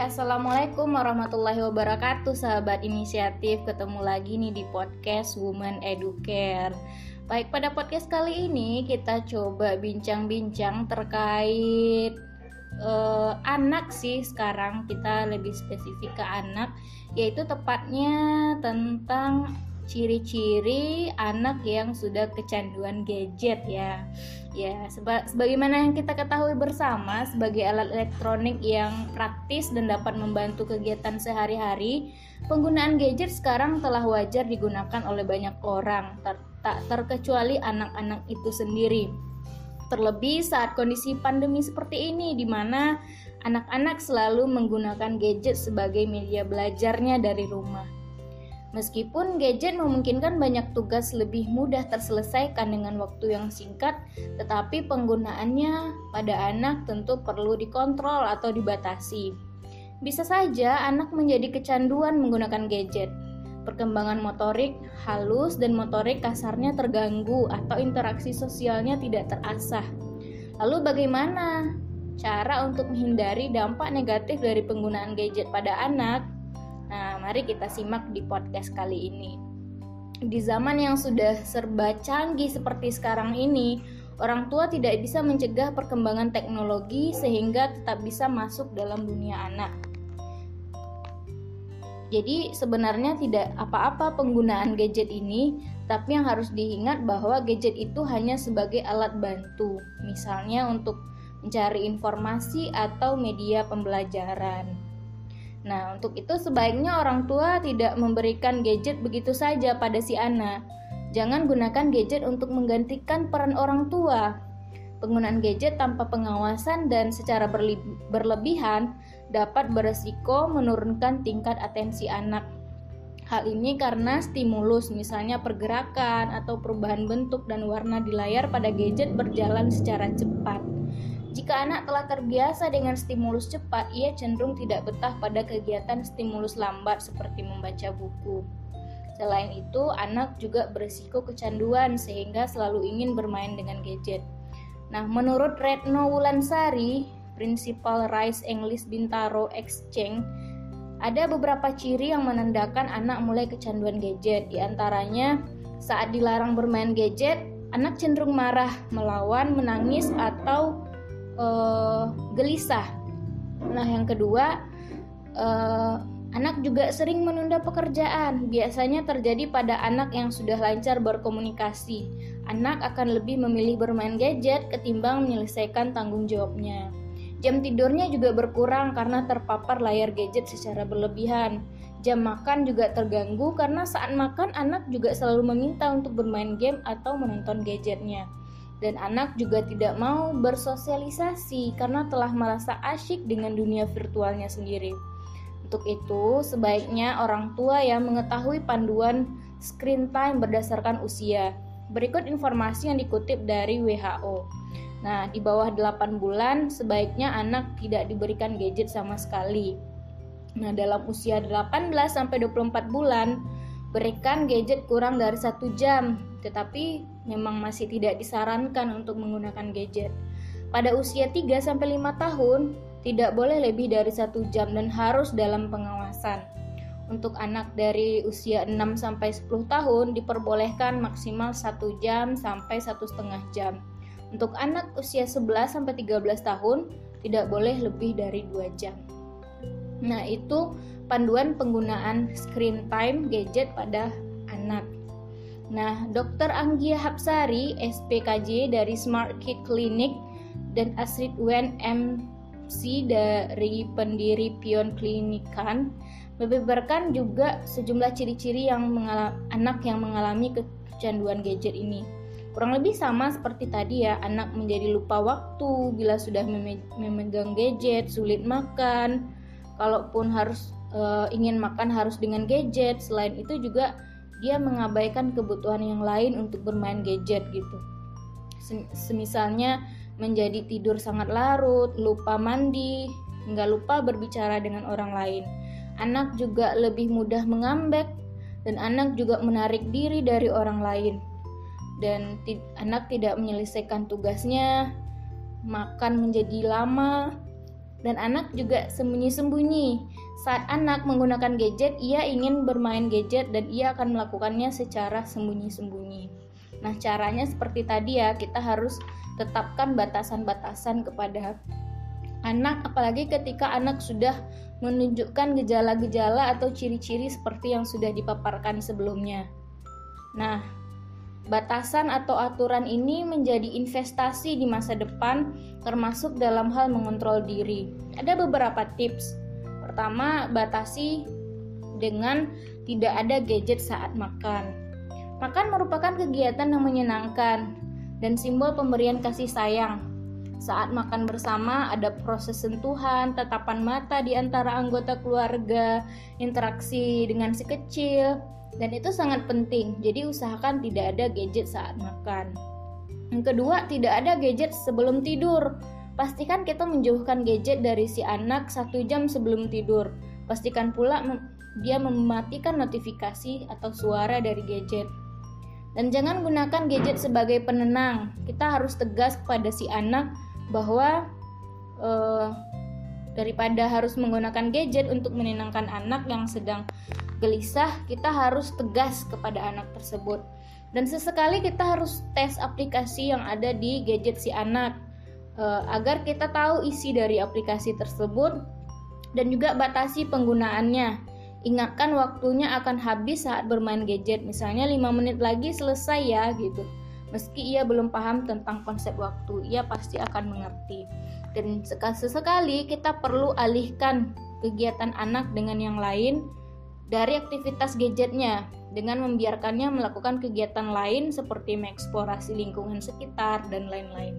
assalamualaikum warahmatullahi wabarakatuh, sahabat inisiatif. Ketemu lagi nih di podcast Woman Educare. Baik, pada podcast kali ini kita coba bincang-bincang terkait uh, anak sih. Sekarang kita lebih spesifik ke anak, yaitu tepatnya tentang ciri-ciri anak yang sudah kecanduan gadget ya. Ya, seba sebagaimana yang kita ketahui bersama sebagai alat elektronik yang praktis dan dapat membantu kegiatan sehari-hari, penggunaan gadget sekarang telah wajar digunakan oleh banyak orang, ter tak terkecuali anak-anak itu sendiri. Terlebih saat kondisi pandemi seperti ini di mana anak-anak selalu menggunakan gadget sebagai media belajarnya dari rumah. Meskipun gadget memungkinkan banyak tugas lebih mudah terselesaikan dengan waktu yang singkat, tetapi penggunaannya pada anak tentu perlu dikontrol atau dibatasi. Bisa saja anak menjadi kecanduan menggunakan gadget. Perkembangan motorik halus dan motorik kasarnya terganggu atau interaksi sosialnya tidak terasah. Lalu bagaimana cara untuk menghindari dampak negatif dari penggunaan gadget pada anak? Nah, mari kita simak di podcast kali ini. Di zaman yang sudah serba canggih seperti sekarang ini, orang tua tidak bisa mencegah perkembangan teknologi sehingga tetap bisa masuk dalam dunia anak. Jadi sebenarnya tidak apa-apa penggunaan gadget ini, tapi yang harus diingat bahwa gadget itu hanya sebagai alat bantu, misalnya untuk mencari informasi atau media pembelajaran. Nah, untuk itu sebaiknya orang tua tidak memberikan gadget begitu saja pada si anak. Jangan gunakan gadget untuk menggantikan peran orang tua. Penggunaan gadget tanpa pengawasan dan secara berlebihan dapat beresiko menurunkan tingkat atensi anak. Hal ini karena stimulus, misalnya pergerakan atau perubahan bentuk dan warna di layar pada gadget berjalan secara cepat. Jika anak telah terbiasa dengan stimulus cepat, ia cenderung tidak betah pada kegiatan stimulus lambat seperti membaca buku. Selain itu, anak juga berisiko kecanduan sehingga selalu ingin bermain dengan gadget. Nah, menurut Retno Wulansari, Principal Rice English Bintaro Exchange, ada beberapa ciri yang menandakan anak mulai kecanduan gadget. Di antaranya, saat dilarang bermain gadget, anak cenderung marah, melawan, menangis, atau uh, gelisah. Nah, yang kedua, uh, anak juga sering menunda pekerjaan. Biasanya terjadi pada anak yang sudah lancar berkomunikasi. Anak akan lebih memilih bermain gadget ketimbang menyelesaikan tanggung jawabnya. Jam tidurnya juga berkurang karena terpapar layar gadget secara berlebihan. Jam makan juga terganggu karena saat makan anak juga selalu meminta untuk bermain game atau menonton gadgetnya dan anak juga tidak mau bersosialisasi karena telah merasa asyik dengan dunia virtualnya sendiri. Untuk itu, sebaiknya orang tua yang mengetahui panduan screen time berdasarkan usia. Berikut informasi yang dikutip dari WHO. Nah, di bawah 8 bulan sebaiknya anak tidak diberikan gadget sama sekali. Nah, dalam usia 18 sampai 24 bulan, berikan gadget kurang dari satu jam tetapi memang masih tidak disarankan untuk menggunakan gadget. Pada usia 3-5 tahun, tidak boleh lebih dari satu jam dan harus dalam pengawasan. Untuk anak dari usia 6-10 tahun diperbolehkan maksimal 1 jam sampai satu setengah jam. Untuk anak usia 11-13 tahun tidak boleh lebih dari 2 jam. Nah, itu panduan penggunaan screen time gadget pada anak. Nah, Dr. Anggia Hapsari, SPKJ dari Smart Kid Clinic dan Astrid Wen MC dari pendiri Pion Klinikan membeberkan juga sejumlah ciri-ciri yang anak yang mengalami kecanduan gadget ini. Kurang lebih sama seperti tadi ya, anak menjadi lupa waktu bila sudah memegang gadget, sulit makan. Kalaupun harus e, ingin makan harus dengan gadget. Selain itu juga dia mengabaikan kebutuhan yang lain untuk bermain gadget gitu. Semisalnya menjadi tidur sangat larut, lupa mandi, hingga lupa berbicara dengan orang lain. Anak juga lebih mudah mengambek dan anak juga menarik diri dari orang lain. Dan anak tidak menyelesaikan tugasnya, makan menjadi lama, Dan anak juga sembunyi-sembunyi. Saat anak menggunakan gadget, ia ingin bermain gadget dan ia akan melakukannya secara sembunyi-sembunyi. Nah, caranya seperti tadi ya, kita harus tetapkan batasan-batasan kepada anak apalagi ketika anak sudah menunjukkan gejala-gejala atau ciri-ciri seperti yang sudah dipaparkan sebelumnya. Nah, batasan atau aturan ini menjadi investasi di masa depan termasuk dalam hal mengontrol diri. Ada beberapa tips. Pertama, batasi dengan tidak ada gadget saat makan. Makan merupakan kegiatan yang menyenangkan dan simbol pemberian kasih sayang saat makan bersama ada proses sentuhan, tatapan mata di antara anggota keluarga, interaksi dengan si kecil, dan itu sangat penting. Jadi usahakan tidak ada gadget saat makan. Yang kedua, tidak ada gadget sebelum tidur. Pastikan kita menjauhkan gadget dari si anak satu jam sebelum tidur. Pastikan pula dia mematikan notifikasi atau suara dari gadget. Dan jangan gunakan gadget sebagai penenang. Kita harus tegas kepada si anak bahwa uh, daripada harus menggunakan gadget untuk menenangkan anak yang sedang gelisah, kita harus tegas kepada anak tersebut. Dan sesekali kita harus tes aplikasi yang ada di gadget si anak uh, agar kita tahu isi dari aplikasi tersebut dan juga batasi penggunaannya. Ingatkan waktunya akan habis saat bermain gadget, misalnya 5 menit lagi selesai ya gitu. Meski ia belum paham tentang konsep waktu, ia pasti akan mengerti. Dan sesekali kita perlu alihkan kegiatan anak dengan yang lain dari aktivitas gadgetnya dengan membiarkannya melakukan kegiatan lain seperti mengeksplorasi lingkungan sekitar dan lain-lain.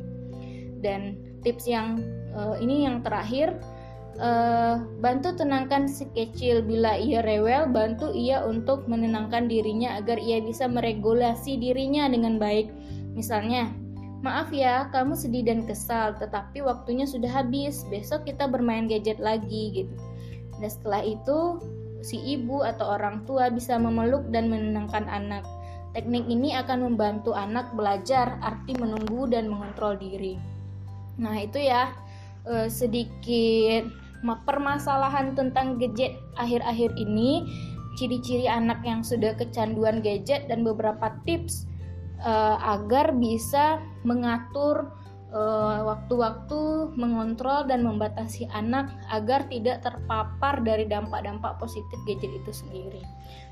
Dan tips yang uh, ini yang terakhir uh, bantu tenangkan si kecil bila ia rewel, bantu ia untuk menenangkan dirinya agar ia bisa meregulasi dirinya dengan baik. Misalnya, maaf ya, kamu sedih dan kesal, tetapi waktunya sudah habis. Besok kita bermain gadget lagi gitu. Dan setelah itu, si ibu atau orang tua bisa memeluk dan menenangkan anak. Teknik ini akan membantu anak belajar arti menunggu dan mengontrol diri. Nah, itu ya eh, sedikit permasalahan tentang gadget akhir-akhir ini, ciri-ciri anak yang sudah kecanduan gadget dan beberapa tips uh, agar bisa mengatur eh, waktu-waktu uh, mengontrol dan membatasi anak agar tidak terpapar dari dampak-dampak positif gadget itu sendiri.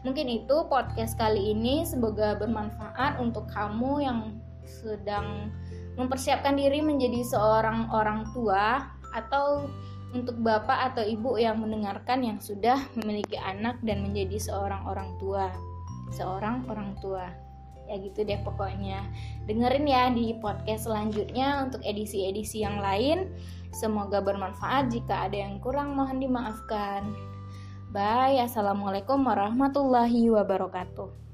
Mungkin itu podcast kali ini. Semoga bermanfaat untuk kamu yang sedang mempersiapkan diri menjadi seorang orang tua atau untuk bapak atau ibu yang mendengarkan yang sudah memiliki anak dan menjadi seorang orang tua. Seorang orang tua ya gitu deh pokoknya. Dengerin ya di podcast selanjutnya untuk edisi-edisi yang lain. Semoga bermanfaat. Jika ada yang kurang mohon dimaafkan. Bye. Assalamualaikum warahmatullahi wabarakatuh